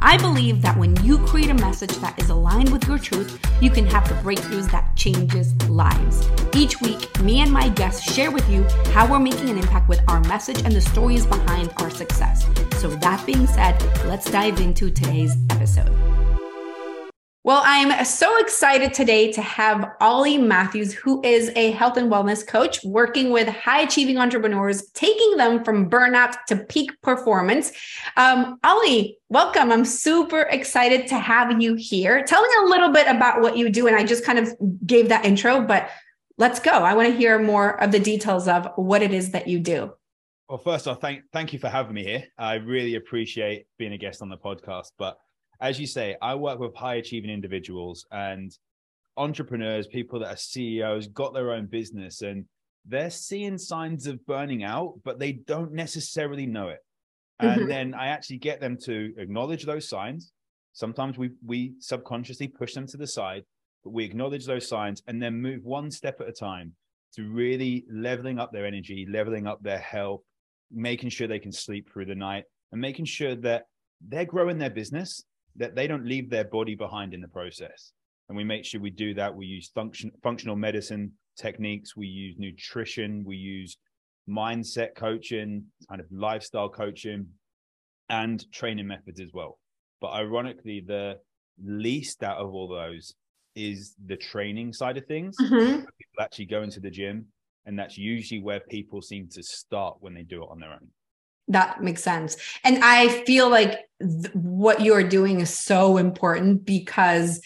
I believe that when you create a message that is aligned with your truth, you can have the breakthroughs that changes lives. Each week, me and my guests share with you how we're making an impact with our message and the stories behind our success. So that being said, let's dive into today's episode. Well, I'm so excited today to have Ollie Matthews, who is a health and wellness coach working with high achieving entrepreneurs, taking them from burnout to peak performance. Um, Ollie, welcome. I'm super excited to have you here. Tell me a little bit about what you do. And I just kind of gave that intro, but let's go. I want to hear more of the details of what it is that you do. Well, first off, thank thank you for having me here. I really appreciate being a guest on the podcast. But as you say, I work with high achieving individuals and entrepreneurs, people that are CEOs, got their own business, and they're seeing signs of burning out, but they don't necessarily know it. And mm-hmm. then I actually get them to acknowledge those signs. Sometimes we we subconsciously push them to the side, but we acknowledge those signs and then move one step at a time to really leveling up their energy, leveling up their health, making sure they can sleep through the night, and making sure that they're growing their business that they don't leave their body behind in the process. And we make sure we do that. We use function, functional medicine techniques, we use nutrition, we use mindset coaching, kind of lifestyle coaching, and training methods as well. But ironically, the least out of all those is the training side of things. Mm-hmm. People actually go into the gym, and that's usually where people seem to start when they do it on their own that makes sense. And i feel like th- what you're doing is so important because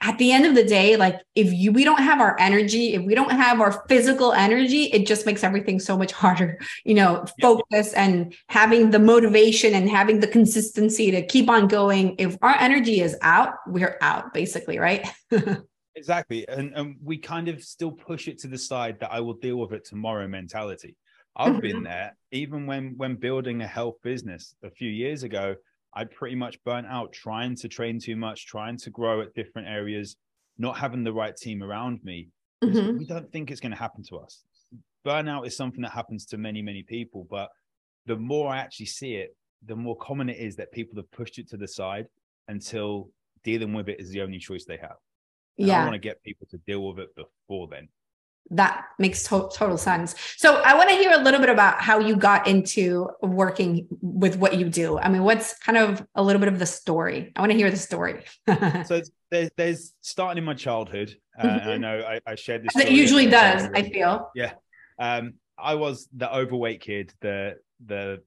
at the end of the day like if you we don't have our energy if we don't have our physical energy it just makes everything so much harder you know focus yeah. and having the motivation and having the consistency to keep on going. If our energy is out we're out basically right? Exactly. And, and we kind of still push it to the side that i will deal with it tomorrow mentality I've mm-hmm. been there. Even when when building a health business a few years ago, I pretty much burnt out trying to train too much, trying to grow at different areas, not having the right team around me. Mm-hmm. We don't think it's going to happen to us. Burnout is something that happens to many, many people, but the more I actually see it, the more common it is that people have pushed it to the side until dealing with it is the only choice they have. And yeah. I want to get people to deal with it before then that makes to- total sense. So I want to hear a little bit about how you got into working with what you do. I mean, what's kind of a little bit of the story? I want to hear the story. so there's, there's starting in my childhood. Uh, mm-hmm. I know I, I shared this. It usually does. I feel. Yeah. Um, I was the overweight kid, the the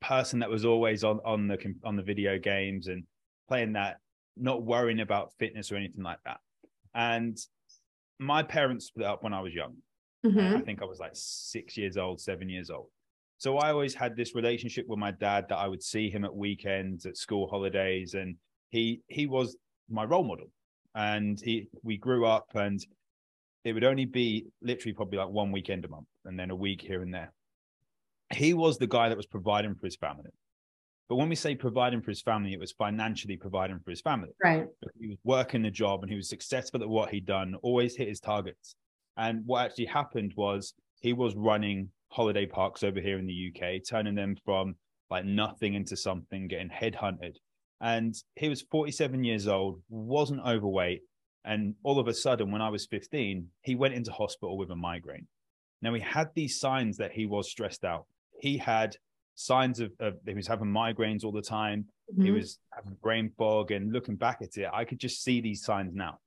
person that was always on on the on the video games and playing that, not worrying about fitness or anything like that. And my parents split up when I was young. Mm-hmm. I think I was like six years old, seven years old. So I always had this relationship with my dad that I would see him at weekends, at school holidays, and he he was my role model. And he we grew up, and it would only be literally probably like one weekend a month, and then a week here and there. He was the guy that was providing for his family. But when we say providing for his family, it was financially providing for his family. Right. He was working the job and he was successful at what he'd done, always hit his targets. And what actually happened was he was running holiday parks over here in the UK, turning them from like nothing into something, getting headhunted. And he was 47 years old, wasn't overweight. And all of a sudden, when I was 15, he went into hospital with a migraine. Now, he had these signs that he was stressed out. He had signs of, of he was having migraines all the time. Mm-hmm. He was having brain fog, and looking back at it, I could just see these signs now.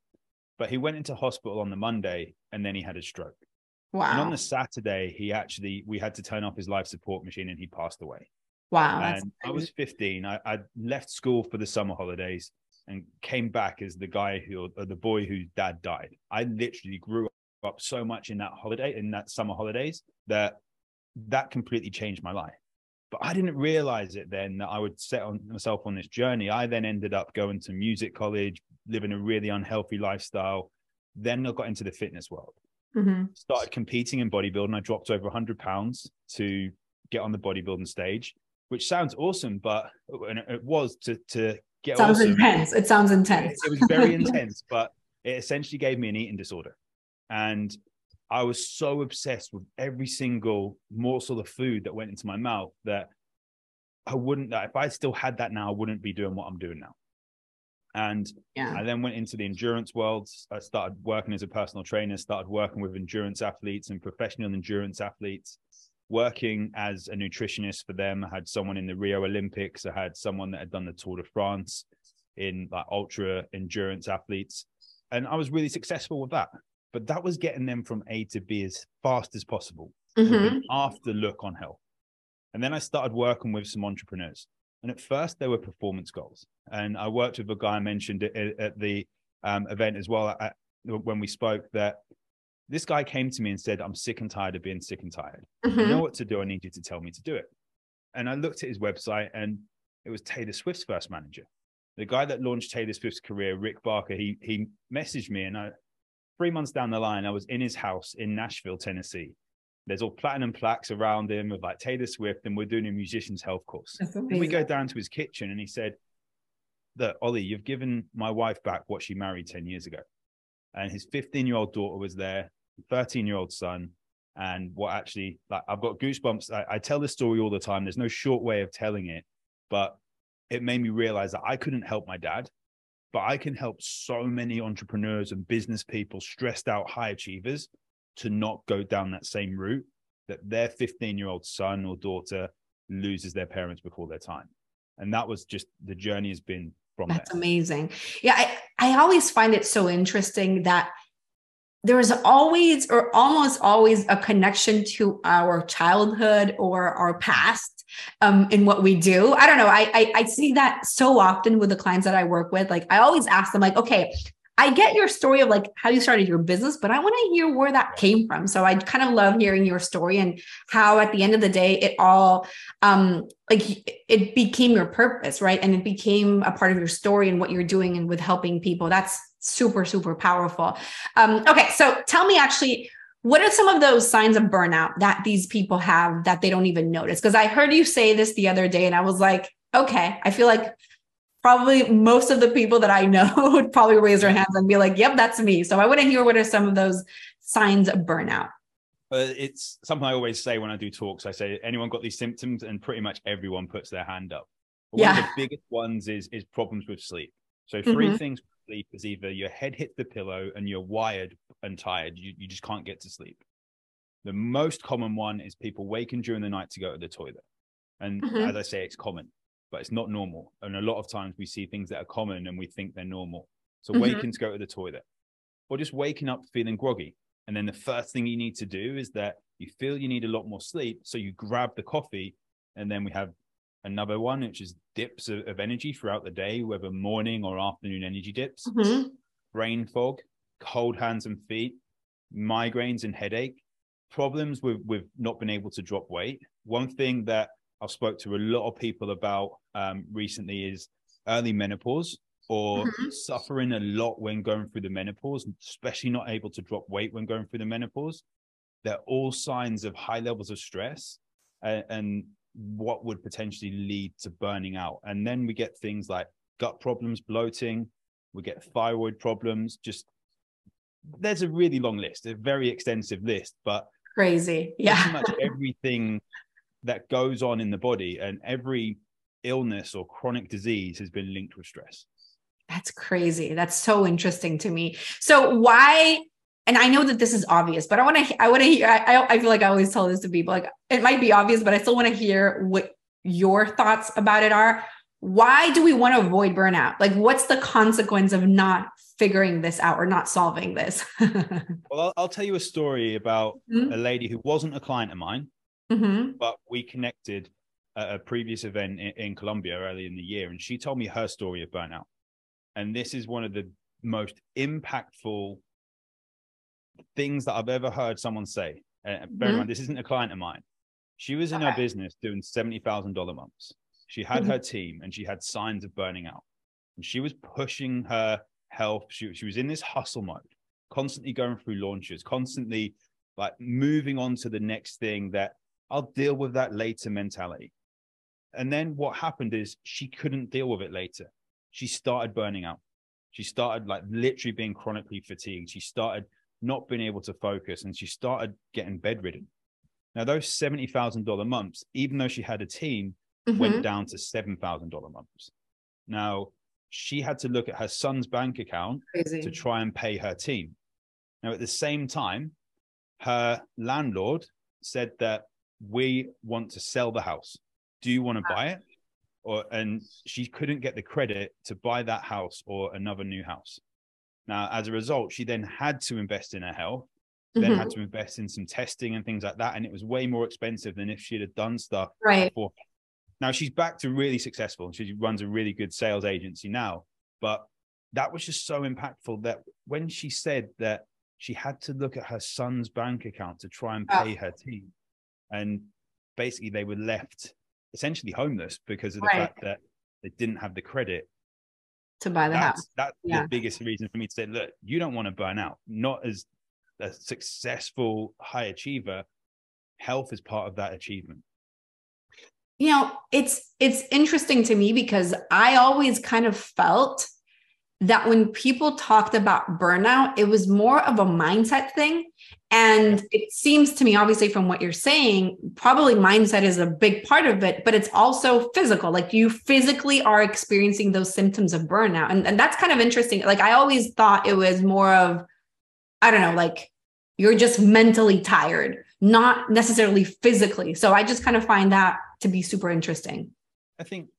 But he went into hospital on the Monday, and then he had a stroke. Wow! And on the Saturday, he actually we had to turn off his life support machine, and he passed away. Wow! And I was 15. I, I left school for the summer holidays and came back as the guy who or the boy whose dad died. I literally grew up so much in that holiday in that summer holidays that that completely changed my life. But I didn't realize it then that I would set on myself on this journey. I then ended up going to music college, living a really unhealthy lifestyle. Then I got into the fitness world. Mm-hmm. Started competing in bodybuilding. I dropped over 100 pounds to get on the bodybuilding stage, which sounds awesome, but it was to to get sounds awesome. intense. It sounds intense. It, it was very intense, but it essentially gave me an eating disorder. And I was so obsessed with every single morsel of food that went into my mouth that I wouldn't, that if I still had that now, I wouldn't be doing what I'm doing now. And yeah. I then went into the endurance world. I started working as a personal trainer, started working with endurance athletes and professional endurance athletes, working as a nutritionist for them. I had someone in the Rio Olympics. I had someone that had done the Tour de France in like ultra endurance athletes. And I was really successful with that. But that was getting them from A to B as fast as possible Mhm. after look on health. And then I started working with some entrepreneurs. And at first, they were performance goals. And I worked with a guy I mentioned at, at the um, event as well when we spoke that this guy came to me and said, I'm sick and tired of being sick and tired. I Mhm. know what to do. I need you to tell me to do it. And I looked at his website and it was Taylor Swift's first manager. The guy that launched Taylor Swift's career, Rick Barker, he he messaged me and I three months down the line, I was in his house in Nashville, Tennessee. There's all platinum plaques around him of like Taylor Swift, and we're doing a musician's health course. And we go down to his kitchen and he said, That Ollie, you've given my wife back what she married 10 years ago. And his 15 year old daughter was there, 13 year old son. And what actually, like, I've got goosebumps. I, I tell this story all the time. There's no short way of telling it, but it made me realize that I couldn't help my dad, but I can help so many entrepreneurs and business people, stressed out high achievers, to not go down that same route that their 15 year old son or daughter loses their parents before their time. And that was just the journey has been from That's there. amazing. Yeah, I, I always find it so interesting that there is always or almost always a connection to our childhood or our past um, in what we do. I don't know. I, I I see that so often with the clients that I work with. Like I always ask them, like, okay, I get your story of like how you started your business, but I want to hear where that came from. So I kind of love hearing your story and how at the end of the day it all um like it became your purpose, right? And it became a part of your story and what you're doing and with helping people. That's super super powerful. Um okay, so tell me actually what are some of those signs of burnout that these people have that they don't even notice? Because I heard you say this the other day and I was like, okay, I feel like probably most of the people that I know would probably raise their hands and be like, yep, that's me. So I want to hear what are some of those signs of burnout. Uh, it's something I always say when I do talks. I say, anyone got these symptoms? And pretty much everyone puts their hand up. But One of Yeah. the biggest ones is is problems with sleep. So 3 Mhm. things sleep is either your head hits the pillow and you're wired and tired. You, you just can't get to sleep. The most common one is people waking during the night to go to the toilet. And Mhm. as I say, it's common, but it's not normal. And a lot of times we see things that are common and we think they're normal. So Mhm. waking to go to the toilet or just waking up feeling groggy. And then the first thing you need to do is that you feel you need a lot more sleep. So you grab the coffee. And then we have another one, which is dips of, of energy throughout the day, whether morning or afternoon energy dips, Mhm. brain fog, cold hands and feet, migraines and headache, problems with, with not being able to drop weight. One thing that I've spoke to a lot of people about um, recently is early menopause or Mhm. suffering a lot when going through the menopause, especially not able to drop weight when going through the menopause. They're all signs of high levels of stress and, and what would potentially lead to burning out. And then we get things like gut problems, bloating, we get thyroid problems. Just there's a really long list, a very extensive list, but Crazy. pretty Yeah. much everything that goes on in the body and every illness or chronic disease has been linked with stress. That's crazy. That's so interesting to me. So why? And I know that this is obvious, but I want to. I want to hear. I, I feel like I always tell this to people. Like it might be obvious, but I still want to hear what your thoughts about it are. Why do we want to avoid burnout? Like, what's the consequence of not figuring this out or not solving this? Well, I'll, I'll tell you a story about Mhm. a lady who wasn't a client of mine, Mhm. but we connected at a previous event in, in Colombia early in the year, and she told me her story of burnout. And this is one of the most impactful things that I've ever heard someone say. Bear in Mhm. mind, this isn't a client of mine. She was in her business doing seventy thousand dollar months. She had Mhm. her team, and she had signs of burning out. And she was pushing her health. She she was in this hustle mode, constantly going through launches, constantly like moving on to the next thing that I'll deal with that later mentality. And then what happened is she couldn't deal with it later. she started burning out. She started like literally being chronically fatigued. She started not being able to focus and she started getting bedridden. Now, those $70,000 months, even though she had a team, mm-hmm. went down to $7,000 months. Now, she had to look at her son's bank account Crazy. to try and pay her team. Now, at the same time, her landlord said that we want to sell the house. Do you want to buy it? Or and she couldn't get the credit to buy that house or another new house. Now, as a result, she then had to invest in her health, then mm-hmm. had to invest in some testing and things like that. And it was way more expensive than if she'd have done stuff right. before. Now she's back to really successful. She runs a really good sales agency now. But that was just so impactful that when she said that she had to look at her son's bank account to try and pay oh. her team, and basically they were left essentially homeless because of the right. fact that they didn't have the credit to buy the that's, house. That's yeah. the biggest reason for me to say, look, you don't want to burn out. Not as a successful high achiever, health is part of that achievement. You know, it's it's interesting to me because I always kind of felt that when people talked about burnout, it was more of a mindset thing. And it seems to me, obviously, from what you're saying, probably mindset is a big part of it, but it's also physical. Like you physically are experiencing those symptoms of burnout. And, and that's kind of interesting. Like I always thought it was more of, I don't know, like you're just mentally tired, not necessarily physically. So I just kind of find that to be super interesting. I think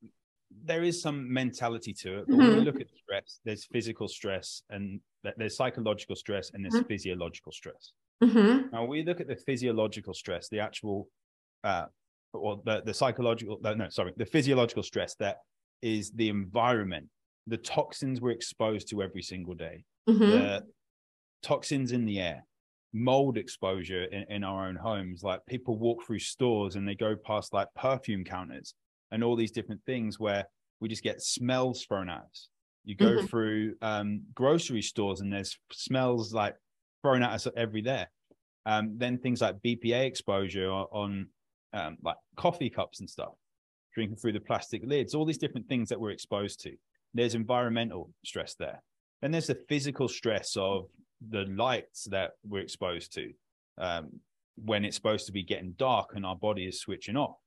there is some mentality to it. But mm-hmm. when we look at stress, there's physical stress and there's psychological stress and there's mm-hmm. physiological stress. Mm-hmm. Now, we look at the physiological stress, the actual, uh, or the, the psychological, no, sorry, the physiological stress that is the environment, the toxins we're exposed to every single day, mm-hmm. the toxins in the air, mold exposure in, in our own homes. Like people walk through stores and they go past like perfume counters and all these different things where we just get smells thrown at us. You go mm-hmm. through um, grocery stores and there's smells like thrown at us every day. Um, then things like BPA exposure on um, like coffee cups and stuff, drinking through the plastic lids, all these different things that we're exposed to. There's environmental stress there. Then there's the physical stress of the lights that we're exposed to um, when it's supposed to be getting dark and our body is switching off.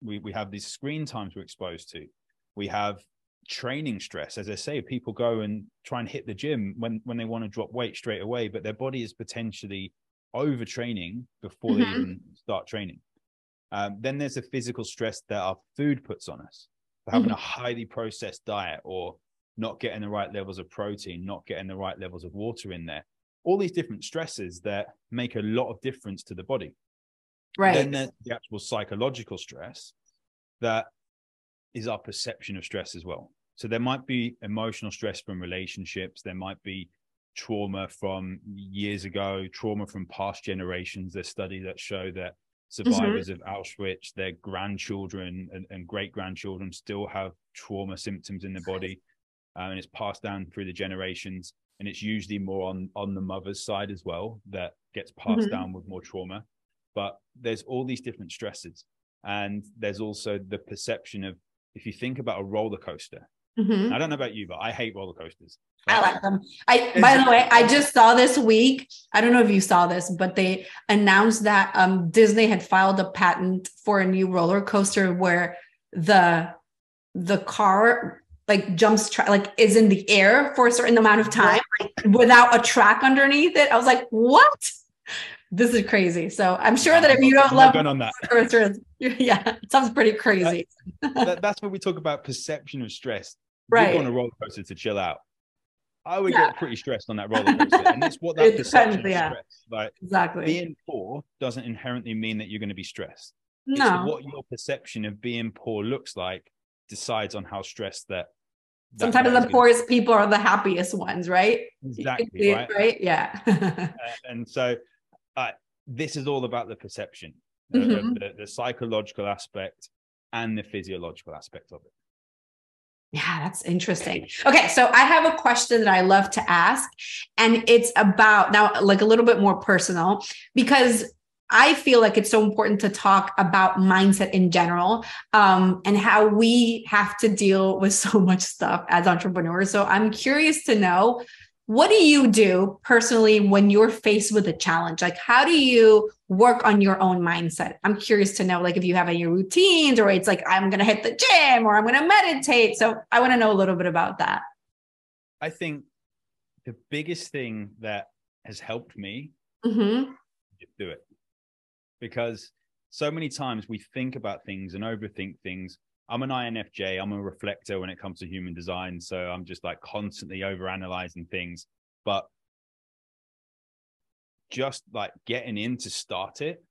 We, we have these screen times we're exposed to. We have training stress. As I say, people go and try and hit the gym when, when they want to drop weight straight away, but their body is potentially overtraining before mm-hmm. they even start training. Um, then there's the physical stress that our food puts on us. For having mm-hmm. a highly processed diet or not getting the right levels of protein, not getting the right levels of water in there all these different stresses that make a lot of difference to the body. Right. Then there's the actual psychological stress that is our perception of stress as well. So there might be emotional stress from relationships, there might be trauma from years ago, trauma from past generations. There's studies that show that survivors mm-hmm. of Auschwitz, their grandchildren and, and great grandchildren still have trauma symptoms in the body, uh, and it's passed down through the generations and it's usually more on on the mother's side as well that gets passed mm-hmm. down with more trauma but there's all these different stresses and there's also the perception of if you think about a roller coaster mm-hmm. i don't know about you but i hate roller coasters I like them. I by the way, I just saw this week. I don't know if you saw this, but they announced that um, Disney had filed a patent for a new roller coaster where the the car like jumps tra- like is in the air for a certain amount of time like, without a track underneath it. I was like, what? This is crazy. So I'm sure that if you don't love on that, yeah, it sounds pretty crazy. that, that's when we talk about perception of stress. Right. you on a roller coaster to chill out. I would yeah. get pretty stressed on that roller coaster, and it's what that perception depends, yeah. stress. Like exactly, being poor doesn't inherently mean that you're going to be stressed. No, it's what your perception of being poor looks like decides on how stressed that Sometimes the poorest people are the happiest ones, right? Exactly. Right? right? Yeah. uh, and so uh, this is all about the perception, mm-hmm. the, the psychological aspect and the physiological aspect of it. Yeah, that's interesting. Okay, so I have a question that I love to ask, and it's about now, like a little bit more personal, because I feel like it's so important to talk about mindset in general um, and how we have to deal with so much stuff as entrepreneurs. So I'm curious to know what do you do personally when you're faced with a challenge? Like, how do you work on your own mindset? I'm curious to know, like, if you have any routines or it's like, I'm going to hit the gym or I'm going to meditate. So I want to know a little bit about that. I think the biggest thing that has helped me mm-hmm. do it because so many times we think about things and overthink things. I'm an INFJ, I'm a reflector when it comes to human design. So I'm just like constantly over analyzing things. But just like getting in to start it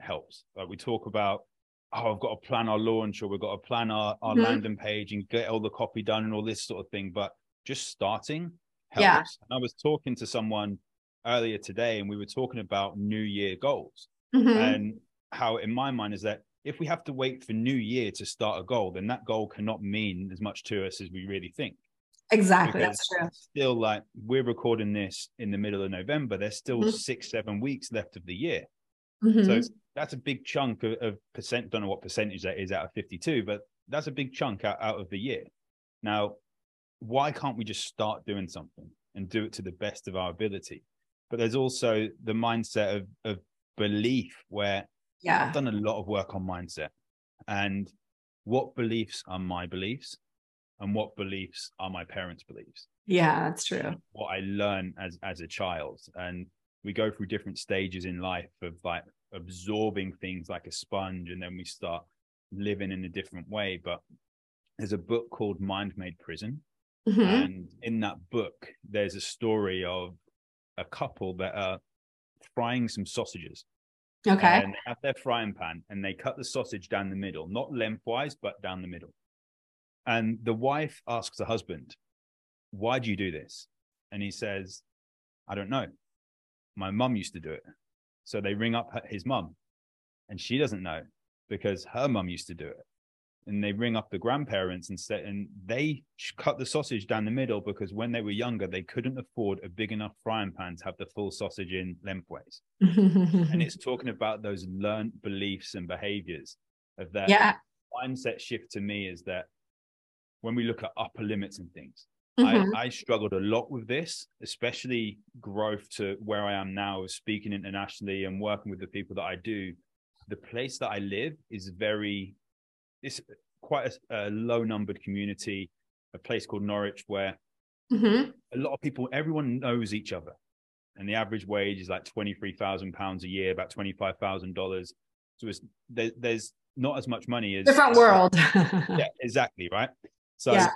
helps. Like we talk about, oh, I've got to plan our launch or we've got to plan our, our mm-hmm. landing page and get all the copy done and all this sort of thing. But just starting helps. Yeah. And I was talking to someone earlier today and we were talking about new year goals mm-hmm. and how in my mind is that if we have to wait for new year to start a goal then that goal cannot mean as much to us as we really think. Exactly because that's true still like we're recording this in the middle of november there's still mm-hmm. six seven weeks left of the year. Mm-hmm. so that's a big chunk of, of, percent don't know what percentage that is out of 52 but that's a big chunk out, out of the year. Now why can't we just start doing something and do it to the best of our ability? But there's also the mindset of, of belief where yeah. I've done a lot of work on mindset and what beliefs are my beliefs and what beliefs are my parents' beliefs. Yeah, that's true. What I learned as as a child. And we go through different stages in life of like absorbing things like a sponge and then we start living in a different way. But there's a book called Mind Made Prison. Mm-hmm. And in that book, there's a story of a couple that are frying some sausages. Okay. And they have their frying pan and they cut the sausage down the middle, not lengthwise, but down the middle. And the wife asks the husband, Why do you do this? And he says, I don't know. My mum used to do it. So they ring up his mum and she doesn't know because her mum used to do it and they ring up the grandparents and say, and they cut the sausage down the middle because when they were younger, they couldn't afford a big enough frying pan to have the full sausage in lengthways. and it's talking about those learned beliefs and behaviors of that yeah. mindset shift to me is that when we look at upper limits and things, mm-hmm. I, I struggled a lot with this, especially growth to where I am now, speaking internationally and working with the people that I do. The place that I live is very it's quite a, a low numbered community, a place called Norwich where mm-hmm. a lot of people, everyone knows each other. And the average wage is like £23,000 a year, about $25,000. So it's, there, there's not as much money as different world. yeah, exactly. Right. So yeah.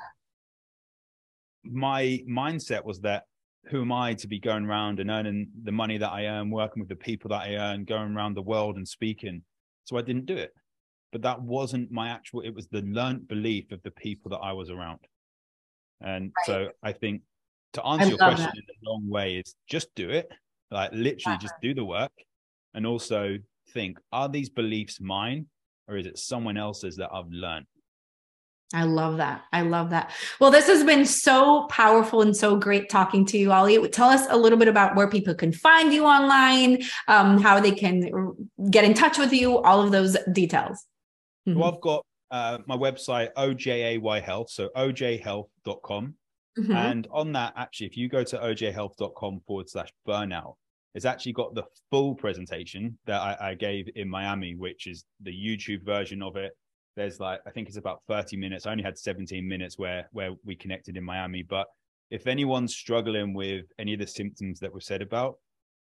my mindset was that who am I to be going around and earning the money that I earn, working with the people that I earn, going around the world and speaking? So I didn't do it but that wasn't my actual it was the learned belief of the people that i was around and right. so i think to answer I your question that. in a long way is just do it like literally just do the work and also think are these beliefs mine or is it someone else's that i've learned I love that. I love that. Well, this has been so powerful and so great talking to you, Ollie. Tell us a little bit about where people can find you online, um, how they can get in touch with you, all of those details. Mm-hmm. So I've got uh, my website, OJAY Health, so ojayhealth.com. Mm-hmm. And on that, actually, if you go to ojayhealth.com forward slash burnout, it's actually got the full presentation that I, I, gave in Miami, which is the YouTube version of it. There's like, I think it's about 30 minutes. I only had 17 minutes where where we connected in Miami. But if anyone's struggling with any of the symptoms that were said about,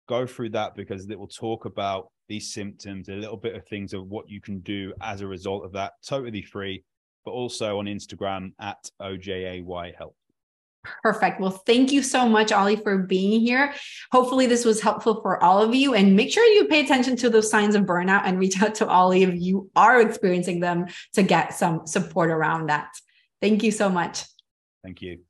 go through that because it will talk about these symptoms, a little bit of things of what you can do as a result of that, totally free, but also on Instagram at OJAY Health. Perfect. Well, thank you so much, Ollie, for being here. Hopefully, this was helpful for all of you. And make sure you pay attention to those signs of burnout and reach out to Ollie if you are experiencing them to get some support around that. Thank you so much. Thank you.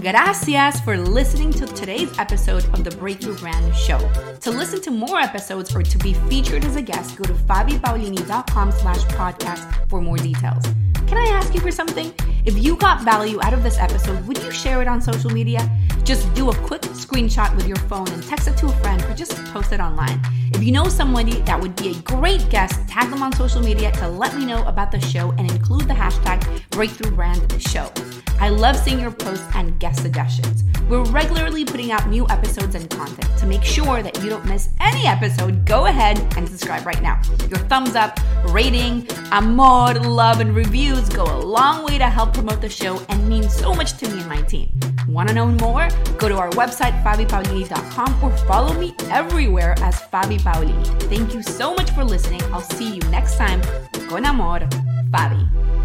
Gracias for listening to today's episode of the Breakthrough Brand Show. To listen to more episodes or to be featured as a guest, go to fabipaolini.com slash podcast for more details. Can I ask you for something? If you got value out of this episode, would you share it on social media? Just do a quick screenshot with your phone and text it to a friend or just post it online. If you know somebody that would be a great guest, tag them on social media to let me know about the show and include the hashtag Breakthrough Brand Show. I love seeing your posts and guest suggestions. We're regularly putting out new episodes and content. To make sure that you don't miss any episode, go ahead and subscribe right now. Your thumbs up, rating, amor, love, and reviews go a long way to help promote the show and mean so much to me and my team. Want to know more? Go to our website, fabipaolini.com, or follow me everywhere as Fabi Paolini. Thank you so much for listening. I'll see you next time. Con amor, Fabi.